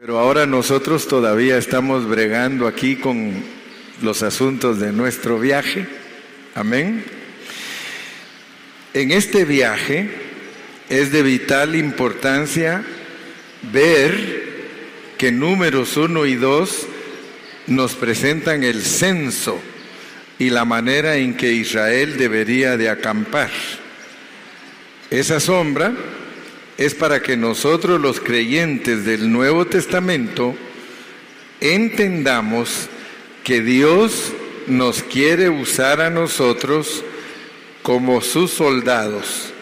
Pero ahora nosotros todavía estamos bregando aquí con los asuntos de nuestro viaje. Amén. En este viaje es de vital importancia ver que números 1 y 2 nos presentan el censo y la manera en que Israel debería de acampar. Esa sombra es para que nosotros los creyentes del Nuevo Testamento entendamos que Dios nos quiere usar a nosotros como sus soldados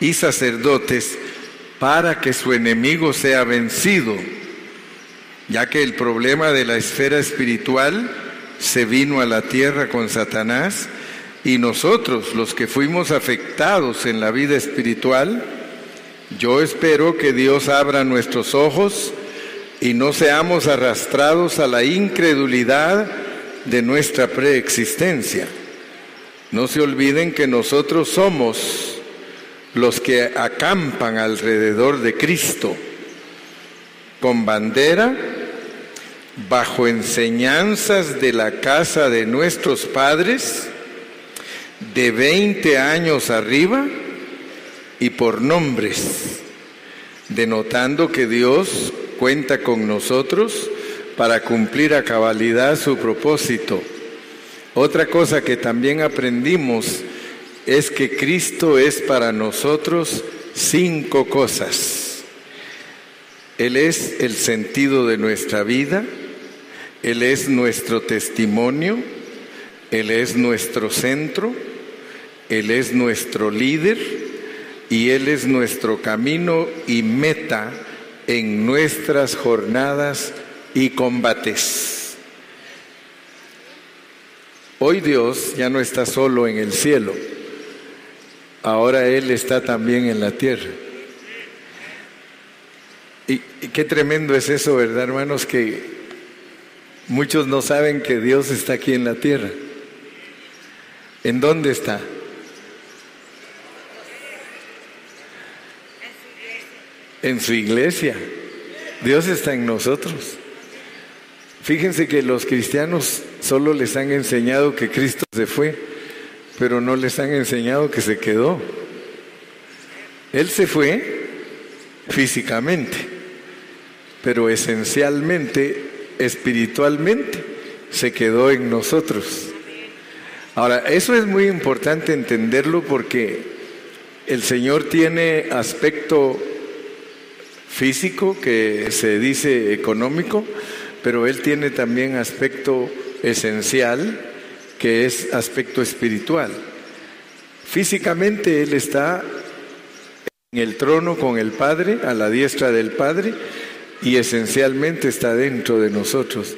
y sacerdotes para que su enemigo sea vencido, ya que el problema de la esfera espiritual se vino a la tierra con Satanás y nosotros, los que fuimos afectados en la vida espiritual, yo espero que Dios abra nuestros ojos y no seamos arrastrados a la incredulidad de nuestra preexistencia. No se olviden que nosotros somos los que acampan alrededor de Cristo con bandera, bajo enseñanzas de la casa de nuestros padres, de 20 años arriba, y por nombres, denotando que Dios cuenta con nosotros para cumplir a cabalidad su propósito. Otra cosa que también aprendimos es que Cristo es para nosotros cinco cosas. Él es el sentido de nuestra vida, Él es nuestro testimonio, Él es nuestro centro, Él es nuestro líder, y Él es nuestro camino y meta en nuestras jornadas y combates. Hoy Dios ya no está solo en el cielo, ahora Él está también en la tierra. Y, qué tremendo es eso, ¿verdad, hermanos? Que muchos no saben que Dios está aquí en la tierra. ¿En dónde está? En su iglesia. Dios está en nosotros. Fíjense que los cristianos solo les han enseñado que Cristo se fue, pero no les han enseñado que se quedó. Él se fue físicamente, pero esencialmente, espiritualmente, se quedó en nosotros. Ahora, eso es muy importante entenderlo porque el Señor tiene aspecto físico que se dice económico, pero él tiene también aspecto esencial que es aspecto espiritual. Físicamente él está en el trono con el Padre, a la diestra del Padre, y esencialmente está dentro de nosotros.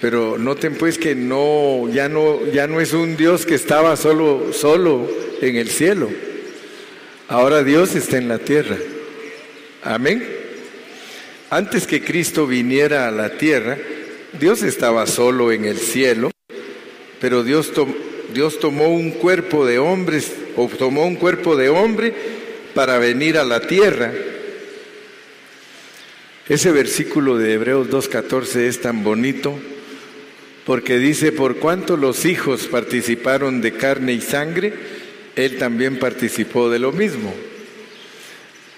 Pero noten pues que no ya no ya no es un Dios que estaba solo solo en el cielo. Ahora Dios está en la tierra. Amén. Antes que Cristo viniera a la tierra, Dios estaba solo en el cielo, pero Dios, Dios tomó un cuerpo de hombres, o tomó un cuerpo de hombre para venir a la tierra. Ese versículo de Hebreos 2.14 es tan bonito porque dice, por cuanto los hijos participaron de carne y sangre, Él también participó de lo mismo.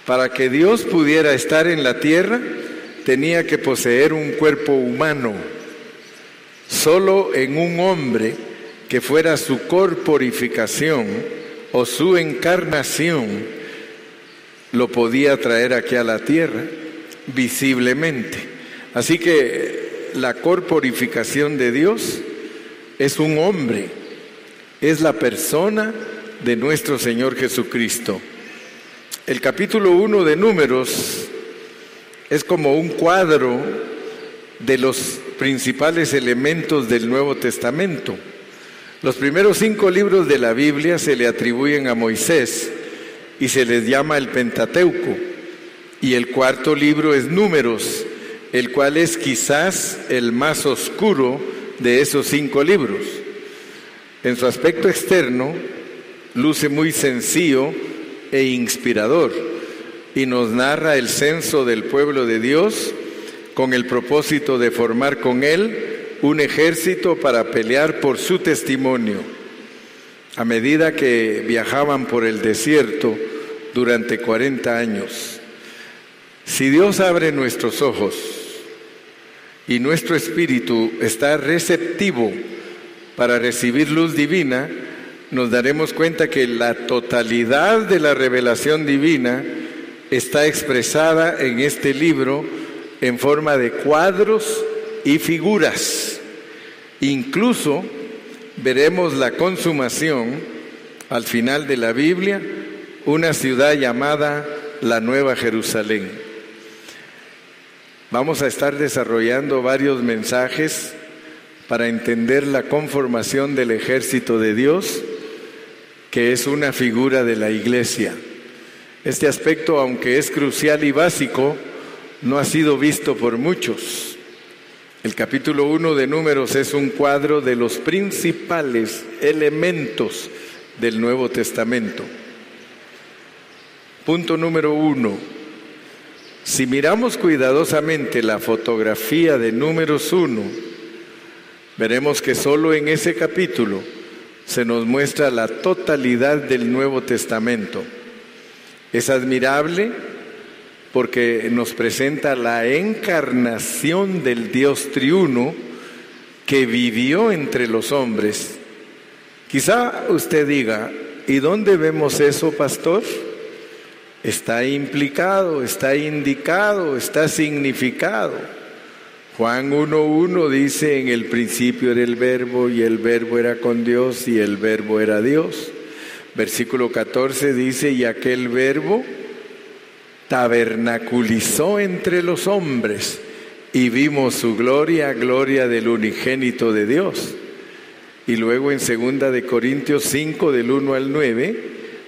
Para que Dios pudiera estar en la tierra, tenía que poseer un cuerpo humano. Solo en un hombre que fuera su corporificación o su encarnación lo podía traer aquí a la tierra visiblemente. Así que la corporificación de Dios es un hombre, es la persona de nuestro Señor Jesucristo. El capítulo 1 de Números es como un cuadro de los principales elementos del Nuevo Testamento. Los primeros cinco libros de la Biblia se le atribuyen a Moisés y se les llama el Pentateuco. Y el cuarto libro es Números, el cual es quizás el más oscuro de esos cinco libros. En su aspecto externo, luce muy sencillo e inspirador y nos narra el censo del pueblo de Dios con el propósito de formar con él un ejército para pelear por su testimonio. A medida que viajaban por el desierto durante 40 años, si Dios abre nuestros ojos y nuestro espíritu está receptivo para recibir luz divina, nos daremos cuenta que la totalidad de la revelación divina está expresada en este libro en forma de cuadros y figuras. Incluso veremos la consumación al final de la Biblia, una ciudad llamada la Nueva Jerusalén. Vamos a estar desarrollando varios mensajes para entender la conformación del ejército de Dios, que es una figura de la iglesia. Este aspecto, aunque es crucial y básico, no ha sido visto por muchos. El capítulo 1 de Números es un cuadro de los principales elementos del Nuevo Testamento. Punto número uno. Si miramos cuidadosamente la fotografía de Números 1, veremos que solo en ese capítulo se nos muestra la totalidad del Nuevo Testamento. Es admirable porque nos presenta la encarnación del Dios triuno que vivió entre los hombres. Quizá usted diga, ¿y dónde vemos eso, pastor? Está implicado, está indicado, está significado. Juan 1.1 dice, en el principio era el verbo y el verbo era con Dios y el verbo era Dios. Versículo 14 dice, y aquel verbo tabernaculizó entre los hombres y vimos su gloria, gloria del unigénito de Dios. Y luego en segunda de Corintios 5 del 1 al 9,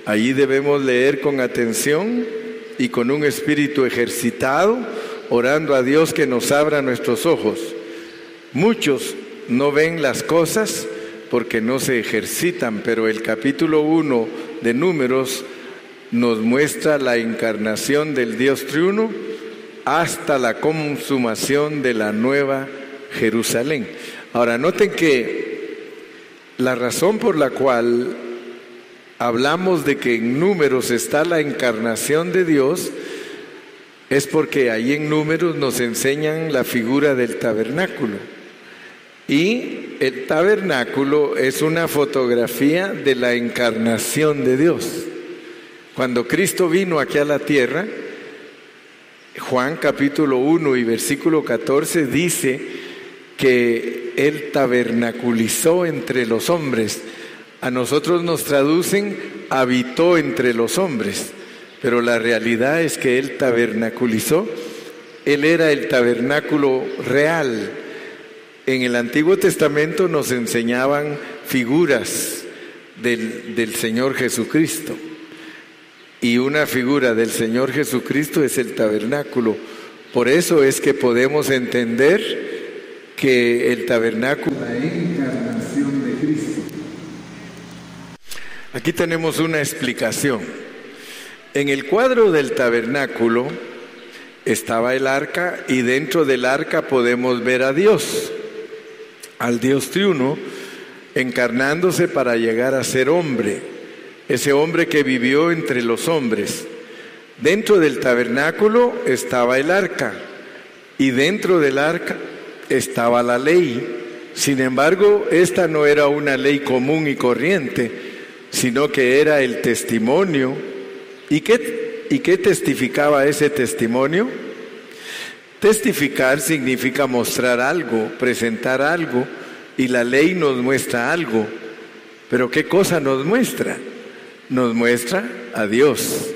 allí debemos leer con atención y con un espíritu ejercitado, orando a Dios que nos abra nuestros ojos. Muchos no ven las cosas porque no se ejercitan, pero el capítulo 1 de Números nos muestra la encarnación del Dios triuno hasta la consumación de la nueva Jerusalén. Ahora, noten que la razón por la cual hablamos de que en números está la encarnación de Dios es porque ahí en números nos enseñan la figura del tabernáculo. Y el tabernáculo es una fotografía de la encarnación de Dios. Cuando Cristo vino aquí a la tierra, Juan capítulo 1 y versículo 14 dice que Él tabernaculizó entre los hombres. A nosotros nos traducen habitó entre los hombres, pero la realidad es que Él tabernaculizó. Él era el tabernáculo real. En el Antiguo Testamento nos enseñaban figuras del, del Señor Jesucristo. Y una figura del Señor Jesucristo es el tabernáculo. Por eso es que podemos entender que el tabernáculo la encarnación de Cristo. Aquí tenemos una explicación. En el cuadro del tabernáculo estaba el arca y dentro del arca podemos ver a Dios, al Dios triuno, encarnándose para llegar a ser hombre ese hombre que vivió entre los hombres. Dentro del tabernáculo estaba el arca y dentro del arca estaba la ley. Sin embargo, esta no era una ley común y corriente, sino que era el testimonio. ¿Y qué, y qué testificaba ese testimonio? Testificar significa mostrar algo, presentar algo, y la ley nos muestra algo. Pero ¿qué cosa nos muestra? nos muestra a Dios.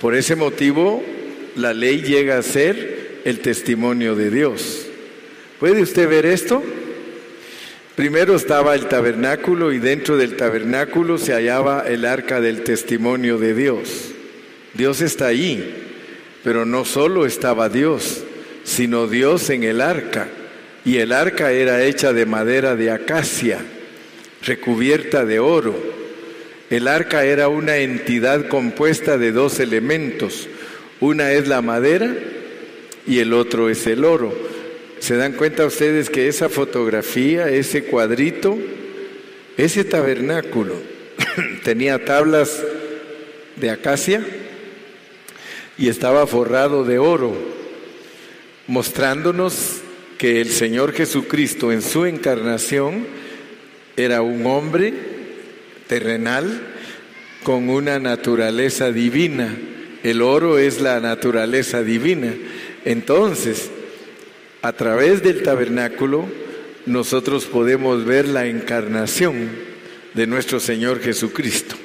Por ese motivo, la ley llega a ser el testimonio de Dios. ¿Puede usted ver esto? Primero estaba el tabernáculo y dentro del tabernáculo se hallaba el arca del testimonio de Dios. Dios está ahí, pero no solo estaba Dios, sino Dios en el arca. Y el arca era hecha de madera de acacia, recubierta de oro el arca era una entidad compuesta de dos elementos. Una es la madera y el otro es el oro. ¿Se dan cuenta ustedes que esa fotografía, ese cuadrito, ese tabernáculo tenía tablas de acacia y estaba forrado de oro, mostrándonos que el Señor Jesucristo en su encarnación era un hombre terrenal con una naturaleza divina. El oro es la naturaleza divina. Entonces, a través del tabernáculo, nosotros podemos ver la encarnación de nuestro Señor Jesucristo.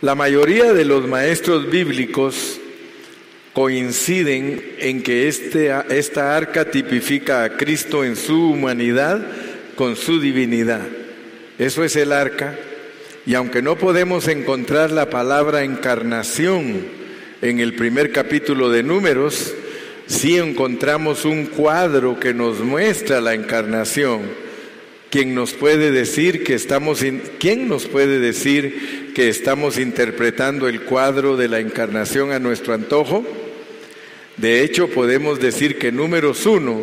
La mayoría de los maestros bíblicos coinciden en que este, esta arca tipifica a Cristo en su humanidad con su divinidad. Eso es el arca. Y aunque no podemos encontrar la palabra encarnación en el primer capítulo de Números, sí encontramos un cuadro que nos muestra la encarnación. ¿Quién nos puede decir que estamos quién nos puede decir que estamos interpretando el cuadro de la encarnación a nuestro antojo? De hecho, podemos decir que números uno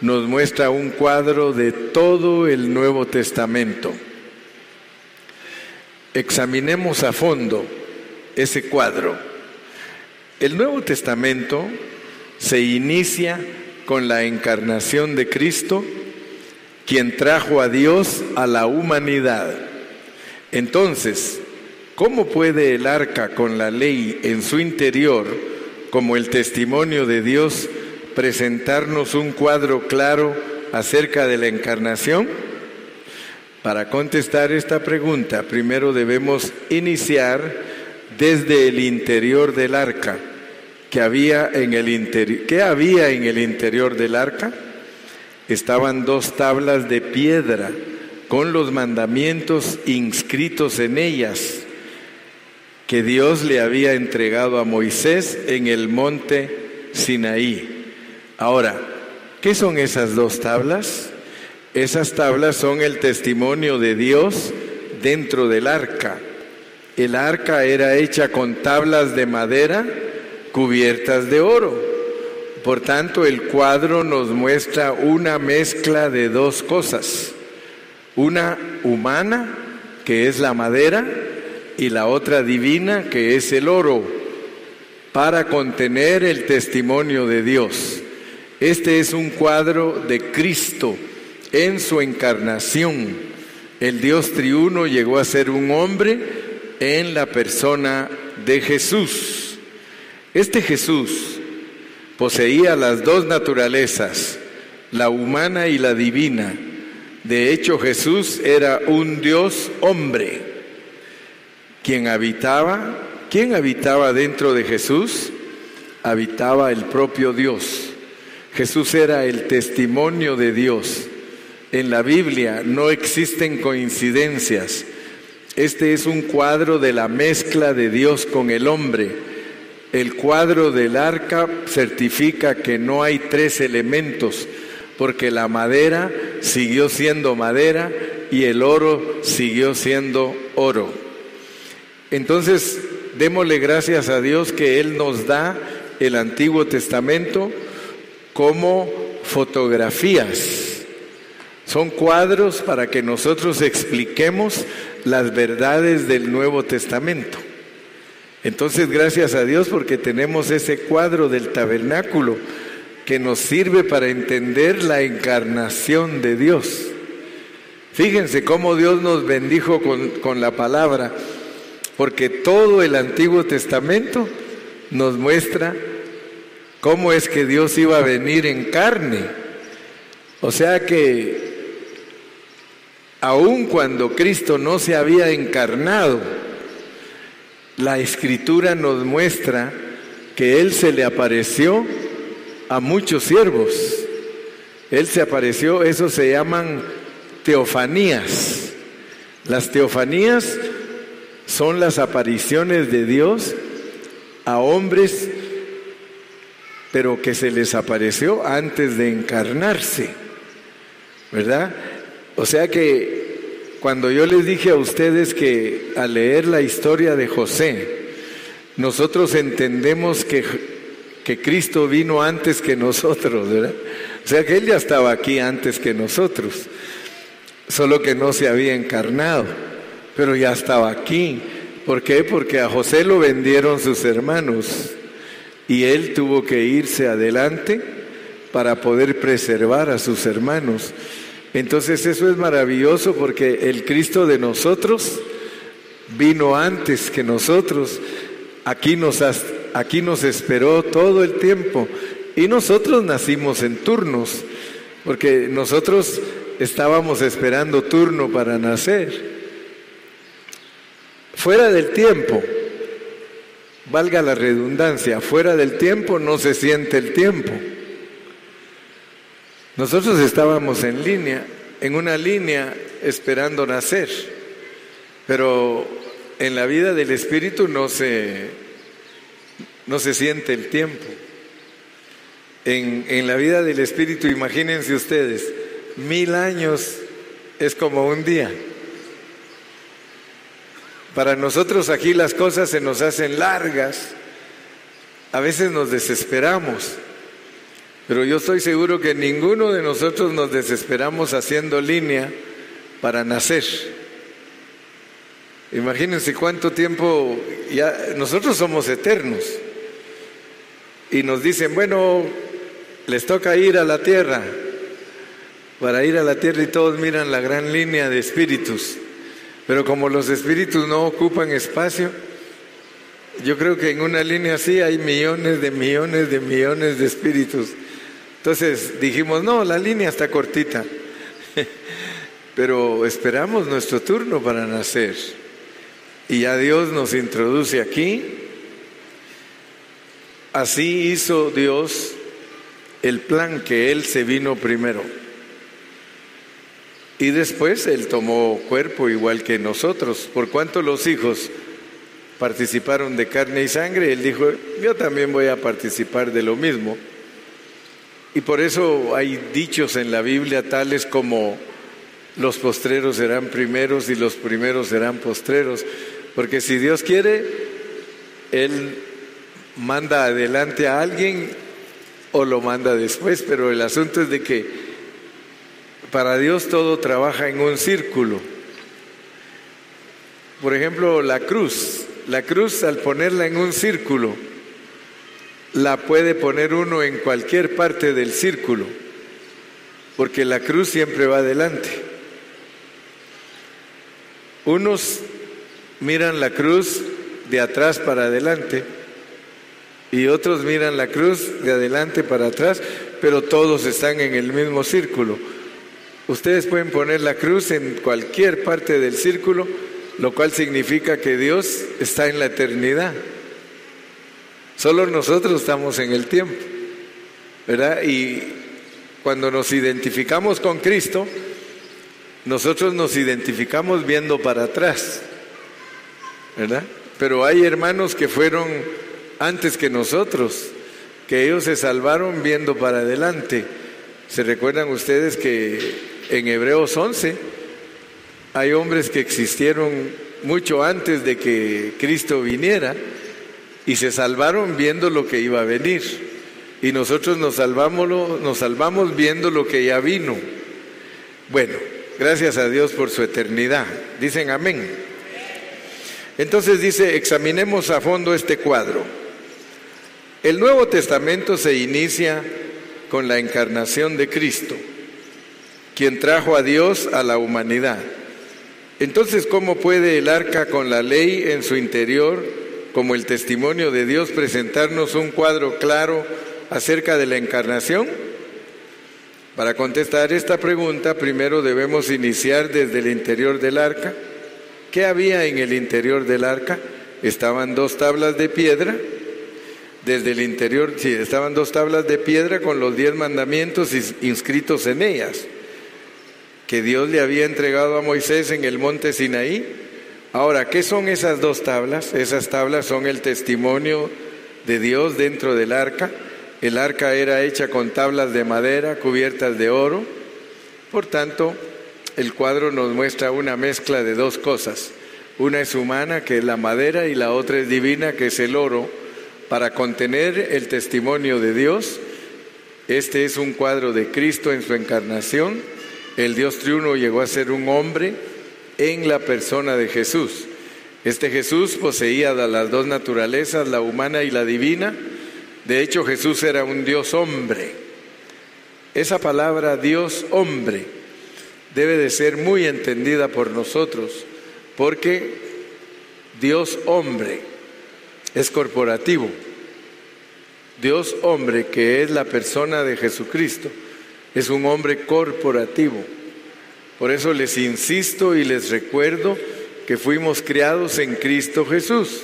nos muestra un cuadro de todo el Nuevo Testamento. Examinemos a fondo ese cuadro. El Nuevo Testamento se inicia con la encarnación de Cristo, quien trajo a Dios a la humanidad. Entonces, ¿cómo puede el arca con la ley en su interior, como el testimonio de Dios, presentarnos un cuadro claro acerca de la encarnación? Para contestar esta pregunta, primero debemos iniciar desde el interior del arca que había en el. ¿Qué había en el interior del arca? Estaban dos tablas de piedra con los mandamientos inscritos en ellas que Dios le había entregado a Moisés en el monte Sinaí. Ahora, ¿qué son esas dos tablas? Esas tablas son el testimonio de Dios dentro del arca. El arca era hecha con tablas de madera cubiertas de oro. Por tanto, el cuadro nos muestra una mezcla de dos cosas. Una humana, que es la madera, y la otra divina, que es el oro, para contener el testimonio de Dios. Este es un cuadro de Cristo en su encarnación. El Dios triuno llegó a ser un hombre en la persona de Jesús. Este Jesús poseía las dos naturalezas, la humana y la divina. De hecho, Jesús era un Dios hombre, quien habitaba, ¿quién habitaba dentro de Jesús? Habitaba el propio Dios. Jesús era el testimonio de Dios. En la Biblia no existen coincidencias. Este es un cuadro de la mezcla de Dios con el hombre el cuadro del arca certifica que no hay tres elementos, porque la madera siguió siendo madera y el oro siguió siendo oro. Entonces, démosle gracias a Dios que Él nos da el Antiguo Testamento como fotografías. Son cuadros para que nosotros expliquemos las verdades del Nuevo Testamento. Entonces, gracias a Dios porque tenemos ese cuadro del tabernáculo que nos sirve para entender la encarnación de Dios. Fíjense cómo Dios nos bendijo con, con la palabra, porque todo el Antiguo Testamento nos muestra cómo es que Dios iba a venir en carne. O sea que aun cuando Cristo no se había encarnado, la escritura nos muestra que Él se le apareció a muchos siervos. Él se apareció, eso se llaman teofanías. Las teofanías son las apariciones de Dios a hombres, pero que se les apareció antes de encarnarse, ¿verdad? O sea que cuando yo les dije a ustedes que al leer la historia de José, nosotros entendemos que que Cristo vino antes que nosotros, ¿verdad? O sea que Él ya estaba aquí antes que nosotros, solo que no se había encarnado, pero ya estaba aquí. ¿Por qué? Porque a José lo vendieron sus hermanos y él tuvo que irse adelante para poder preservar a sus hermanos. Entonces eso es maravilloso porque el Cristo de nosotros vino antes que nosotros. Aquí nos, aquí nos esperó todo el tiempo y nosotros nacimos en turnos, porque nosotros estábamos esperando turno para nacer. Fuera del tiempo, valga la redundancia, fuera del tiempo no se siente el tiempo. Nosotros estábamos en línea, en una línea esperando nacer, pero en la vida del Espíritu no se, no se siente el tiempo. En, en la vida del Espíritu, imagínense ustedes, mil años es como un día. Para nosotros aquí las cosas se nos hacen largas, a veces nos desesperamos, pero yo estoy seguro que ninguno de nosotros nos desesperamos haciendo línea para nacer. Imagínense cuánto tiempo ya nosotros somos eternos. Y nos dicen, bueno, les toca ir a la tierra. Para ir a la tierra y todos miran la gran línea de espíritus. Pero como los espíritus no ocupan espacio, yo creo que en una línea así hay millones de millones de millones de espíritus. Entonces dijimos, no, la línea está cortita, pero esperamos nuestro turno para nacer. Y ya Dios nos introduce aquí. Así hizo Dios el plan que Él se vino primero. Y después Él tomó cuerpo igual que nosotros. Por cuanto los hijos participaron de carne y sangre, Él dijo, yo también voy a participar de lo mismo. Y por eso hay dichos en la Biblia tales como los postreros serán primeros y los primeros serán postreros. Porque si Dios quiere, Él manda adelante a alguien o lo manda después, pero el asunto es de que para Dios todo trabaja en un círculo. Por ejemplo, la cruz. La cruz al ponerla en un círculo, la puede poner uno en cualquier parte del círculo, porque la cruz siempre va adelante. Unos miran la cruz de atrás para adelante y otros miran la cruz de adelante para atrás, pero todos están en el mismo círculo. Ustedes pueden poner la cruz en cualquier parte del círculo, lo cual significa que Dios está en la eternidad. Solo nosotros estamos en el tiempo, ¿verdad? Y cuando nos identificamos con Cristo, nosotros nos identificamos viendo para atrás, ¿verdad? Pero hay hermanos que fueron antes que nosotros, que ellos se salvaron viendo para adelante. ¿Se recuerdan ustedes que en Hebreos 11 hay hombres que existieron mucho antes de que Cristo viniera y se salvaron viendo lo que iba a venir. Y nosotros nos salvamos, nos salvamos viendo lo que ya vino. Bueno, gracias a Dios por su eternidad. Dicen amén. Entonces dice, examinemos a fondo este cuadro. El Nuevo Testamento se inicia con la encarnación de Cristo quien trajo a Dios a la humanidad. Entonces, ¿cómo puede el arca con la ley en su interior, como el testimonio de Dios, presentarnos un cuadro claro acerca de la encarnación? Para contestar esta pregunta, primero debemos iniciar desde el interior del arca. ¿Qué había en el interior del arca? Estaban dos tablas de piedra. Desde el interior, sí, estaban dos tablas de piedra con los diez mandamientos inscritos en ellas que Dios le había entregado a Moisés en el monte Sinaí. Ahora, ¿qué son esas dos tablas? Esas tablas son el testimonio de Dios dentro del arca. El arca era hecha con tablas de madera cubiertas de oro. Por tanto, el cuadro nos muestra una mezcla de dos cosas. Una es humana, que es la madera, y la otra es divina, que es el oro, para contener el testimonio de Dios. Este es un cuadro de Cristo en su encarnación. El Dios triuno llegó a ser un hombre en la persona de Jesús. Este Jesús poseía las dos naturalezas, la humana y la divina. De hecho, Jesús era un Dios hombre. Esa palabra Dios hombre debe de ser muy entendida por nosotros, porque Dios hombre es corporativo. Dios hombre, que es la persona de Jesucristo, es un hombre corporativo. Por eso les insisto y les recuerdo que fuimos criados en Cristo Jesús.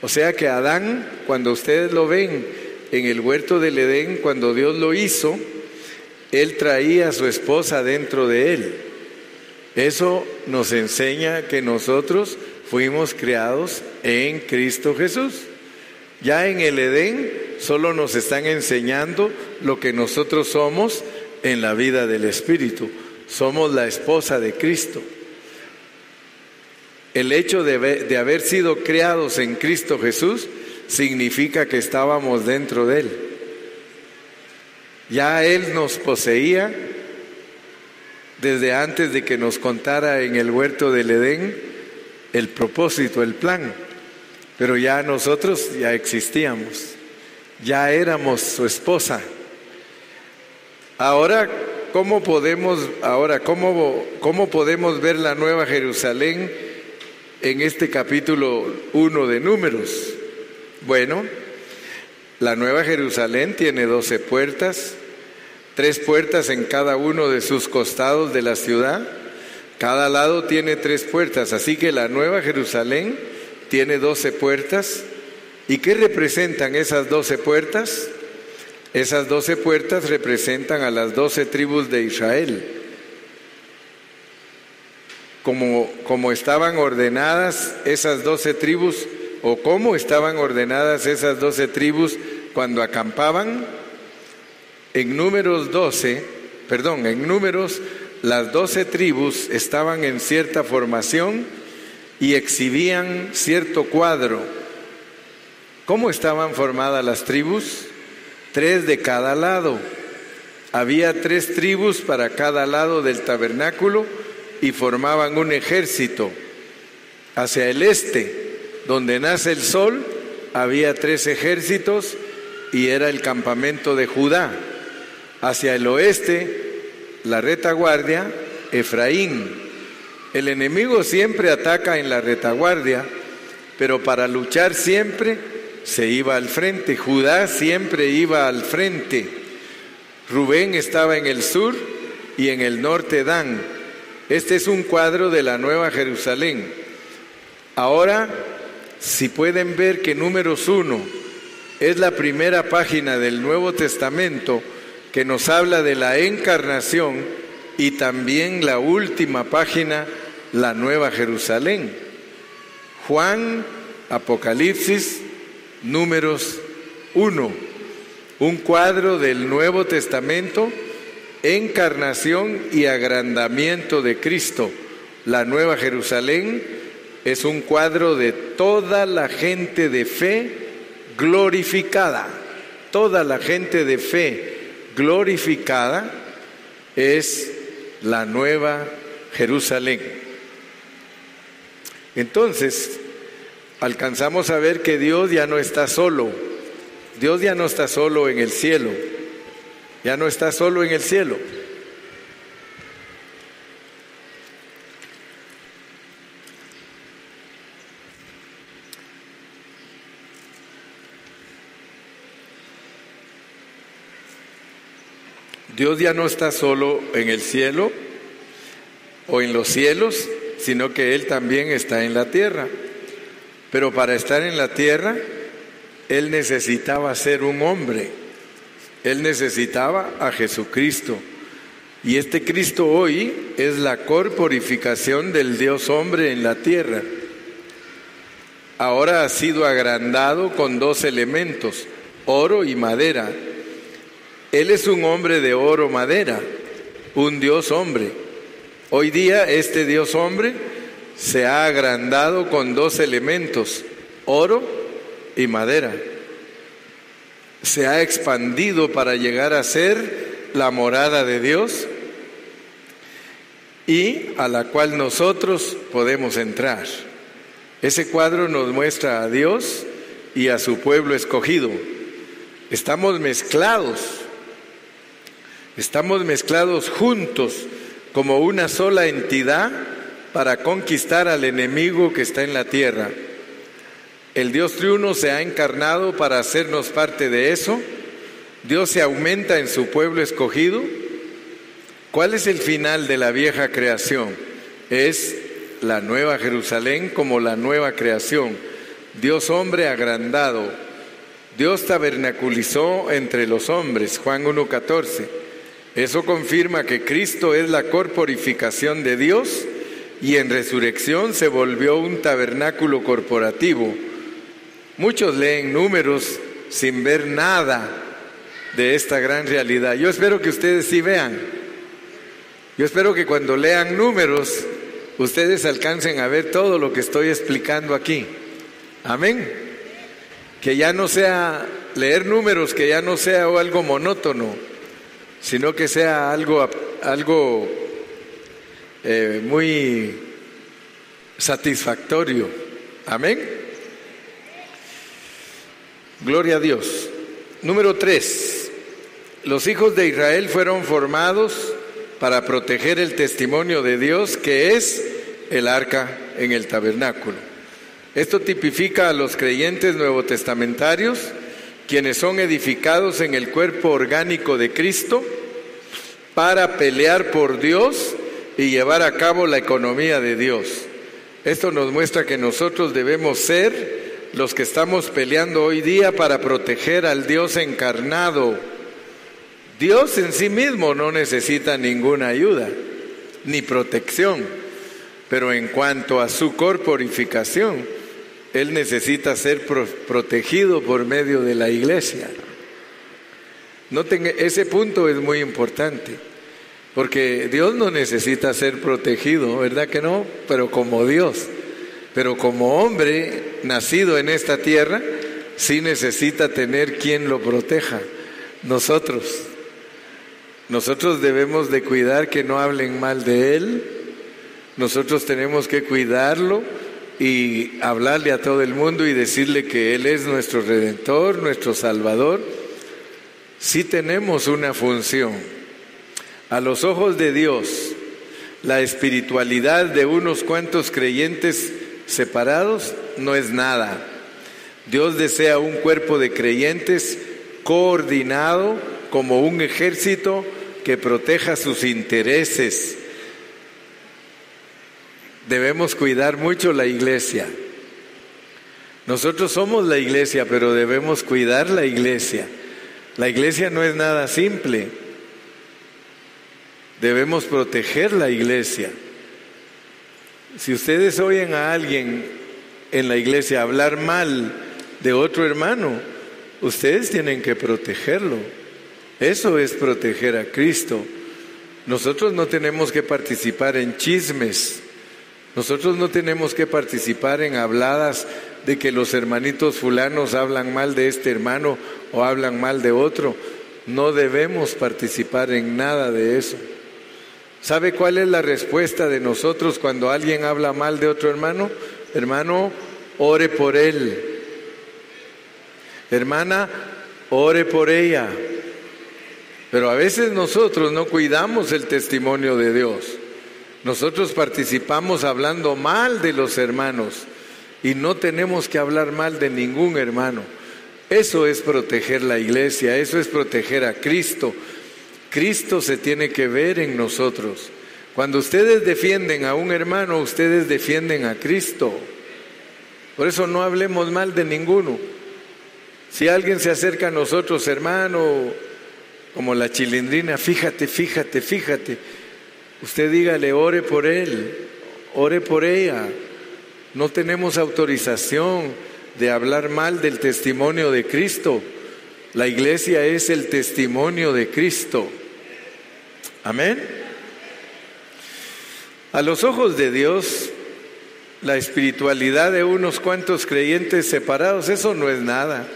O sea que Adán, cuando ustedes lo ven en el huerto del Edén, cuando Dios lo hizo, él traía a su esposa dentro de él. Eso nos enseña que nosotros fuimos criados en Cristo Jesús. Ya en el Edén solo nos están enseñando lo que nosotros somos en la vida del Espíritu. Somos la esposa de Cristo. El hecho de, haber sido criados en Cristo Jesús significa que estábamos dentro de Él. Ya Él nos poseía desde antes de que nos contara en el huerto del Edén el propósito, el plan. Pero ya nosotros ya existíamos, ya éramos su esposa. Ahora, ¿cómo podemos, ahora, cómo, cómo podemos ver la nueva Jerusalén? en este capítulo 1 de números? Bueno, la Nueva Jerusalén tiene doce puertas, tres puertas en cada uno de sus costados de la ciudad. Cada lado tiene tres puertas, así que la Nueva Jerusalén tiene doce puertas. ¿Y qué representan esas doce puertas? Esas doce puertas representan a las doce tribus de Israel como, estaban ordenadas esas doce tribus o cómo estaban ordenadas esas doce tribus cuando acampaban. En números 12, perdón, en números las doce tribus estaban en cierta formación y exhibían cierto cuadro. ¿Cómo estaban formadas las tribus? Tres de cada lado. Había tres tribus para cada lado del tabernáculo y formaban un ejército. Hacia el este, donde nace el sol, había tres ejércitos y era el campamento de Judá. Hacia el oeste, la retaguardia, Efraín. El enemigo siempre ataca en la retaguardia, pero para luchar siempre se iba al frente. Judá siempre iba al frente. Rubén estaba en el sur y en el norte Dan. Este es un cuadro de la Nueva Jerusalén. Ahora, si pueden ver que números uno es la primera página del Nuevo Testamento que nos habla de la encarnación y también la última página, la Nueva Jerusalén. Juan, Apocalipsis, números uno, un cuadro del Nuevo Testamento encarnación y agrandamiento de Cristo. La Nueva Jerusalén es un cuadro de toda la gente de fe glorificada. Toda la gente de fe glorificada es la Nueva Jerusalén. Entonces, alcanzamos a ver que Dios ya no está solo. Dios ya no está solo en el cielo ya no está solo en el cielo. Dios ya no está solo en el cielo o en los cielos, sino que Él también está en la tierra. Pero para estar en la tierra, Él necesitaba ser un hombre él necesitaba a Jesucristo. Y este Cristo hoy es la corporificación del Dios hombre en la tierra. Ahora ha sido agrandado con dos elementos, oro y madera. Él es un hombre de oro madera, un Dios hombre. Hoy día este Dios hombre se ha agrandado con dos elementos, oro y madera. se ha expandido para llegar a ser la morada de Dios y a la cual nosotros podemos entrar. Ese cuadro nos muestra a Dios y a su pueblo escogido. Estamos mezclados, estamos mezclados juntos como una sola entidad para conquistar al enemigo que está en la tierra. El Dios triuno se ha encarnado para hacernos parte de eso. Dios se aumenta en su pueblo escogido. ¿Cuál es el final de la vieja creación? Es la nueva Jerusalén como la nueva creación. Dios hombre agrandado. Dios tabernaculizó entre los hombres. Juan 1.14. Eso confirma que Cristo es la corporificación de Dios y en resurrección se volvió un tabernáculo corporativo. Muchos leen números sin ver nada de esta gran realidad. Yo espero que ustedes sí vean. Yo espero que cuando lean números ustedes alcancen a ver todo lo que estoy explicando aquí. Amén. Que ya no sea leer números, que ya no sea algo monótono, sino que sea algo, algo eh, muy satisfactorio. Amén. Gloria a Dios. Número tres. Los hijos de Israel fueron formados para proteger el testimonio de Dios que es el arca en el tabernáculo. Esto tipifica a los creyentes nuevotestamentarios, quienes son edificados en el cuerpo orgánico de Cristo para pelear por Dios y llevar a cabo la economía de Dios. Esto nos muestra que nosotros debemos ser los que estamos peleando hoy día para proteger al Dios encarnado. Dios en sí mismo no necesita ninguna ayuda ni protección, pero en cuanto a su corporificación, Él necesita ser protegido por medio de la iglesia. Noten, ese punto es muy importante. Porque Dios no necesita ser protegido, ¿verdad que no? Pero como Dios. Pero como hombre nacido en esta tierra, sí necesita tener quien lo proteja. Nosotros. Nosotros debemos de cuidar que no hablen mal de Él. Nosotros tenemos que cuidarlo y hablarle a todo el mundo y decirle que Él es nuestro redentor, nuestro salvador. Sí tenemos una función. A los ojos de Dios, la espiritualidad de unos cuantos creyentes separados no es nada. Dios desea un cuerpo de creyentes coordinado como un ejército que proteja sus intereses. Debemos cuidar mucho la iglesia. Nosotros somos la iglesia, pero debemos cuidar la iglesia. La iglesia no es nada simple. Debemos proteger la iglesia. Si ustedes oyen a alguien en la iglesia hablar mal de otro hermano, ustedes tienen que protegerlo. Eso es proteger a Cristo. Nosotros no tenemos que participar en chismes. Nosotros no tenemos que participar en habladas de que los hermanitos fulanos hablan mal de este hermano o hablan mal de otro. No debemos participar en nada de eso. ¿Sabe cuál es la respuesta de nosotros cuando alguien habla mal de otro hermano? Hermano, ore por él. Hermana, ore por ella. Pero a veces nosotros no cuidamos el testimonio de Dios. Nosotros participamos hablando mal de los hermanos y no tenemos que hablar mal de ningún hermano. Eso es proteger la iglesia, eso es proteger a Cristo, Cristo se tiene que ver en nosotros. Cuando ustedes defienden a un hermano, ustedes defienden a Cristo. Por eso no hablemos mal de ninguno. Si alguien se acerca a nosotros, hermano, como la chilindrina, fíjate, fíjate, fíjate, usted dígale, ore por él, ore por ella. No tenemos autorización de hablar mal del testimonio de Cristo. La iglesia es el testimonio de Cristo. Amén. A los ojos de Dios, la espiritualidad de unos cuantos creyentes separados, eso no es nada.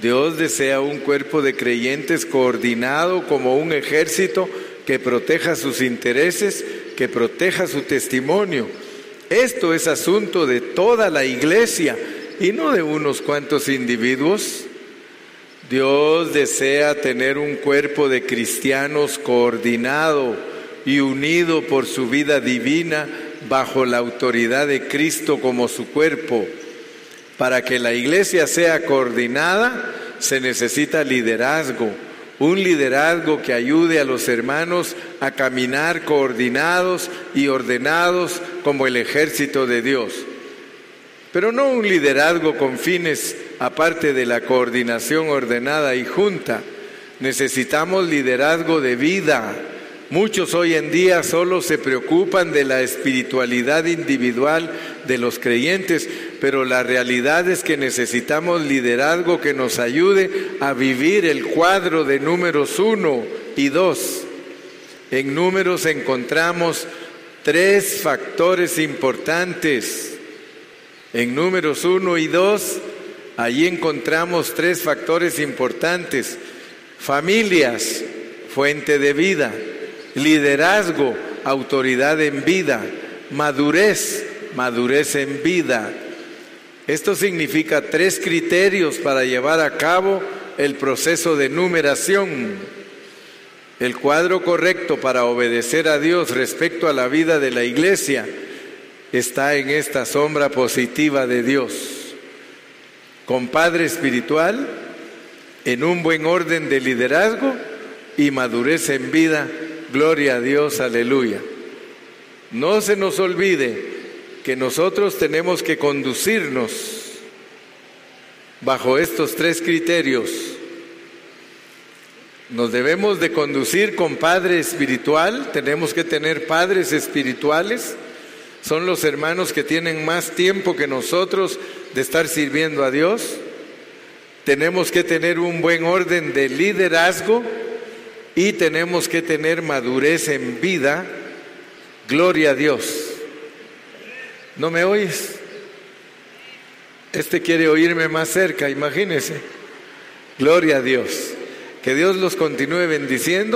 Dios desea un cuerpo de creyentes coordinado como un ejército que proteja sus intereses, que proteja su testimonio. Esto es asunto de toda la iglesia y no de unos cuantos individuos. Dios desea tener un cuerpo de cristianos coordinado y unido por su vida divina bajo la autoridad de Cristo como su cuerpo. Para que la iglesia sea coordinada se necesita liderazgo, un liderazgo que ayude a los hermanos a caminar coordinados y ordenados como el ejército de Dios. Pero no un liderazgo con fines aparte de la coordinación ordenada y junta. Necesitamos liderazgo de vida. Muchos hoy en día solo se preocupan de la espiritualidad individual de los creyentes, pero la realidad es que necesitamos liderazgo que nos ayude a vivir el cuadro de números uno y dos. En números encontramos tres factores importantes. En números uno y dos, allí encontramos tres factores importantes. Familias, fuente de vida. Liderazgo, autoridad en vida. Madurez, madurez en vida. Esto significa tres criterios para llevar a cabo el proceso de numeración. El cuadro correcto para obedecer a Dios respecto a la vida de la iglesia está en esta sombra positiva de Dios. Compadre espiritual, en un buen orden de liderazgo y madurez en vida. Gloria a Dios, aleluya. No se nos olvide que nosotros tenemos que conducirnos bajo estos tres criterios. Nos debemos de conducir con padre espiritual, tenemos que tener padres espirituales, son los hermanos que tienen más tiempo que nosotros de estar sirviendo a Dios. Tenemos que tener un buen orden de liderazgo y tenemos que tener madurez en vida. Gloria a Dios. ¿No me oyes? Este quiere oírme más cerca, imagínese. Gloria a Dios. Que Dios los continúe bendiciendo.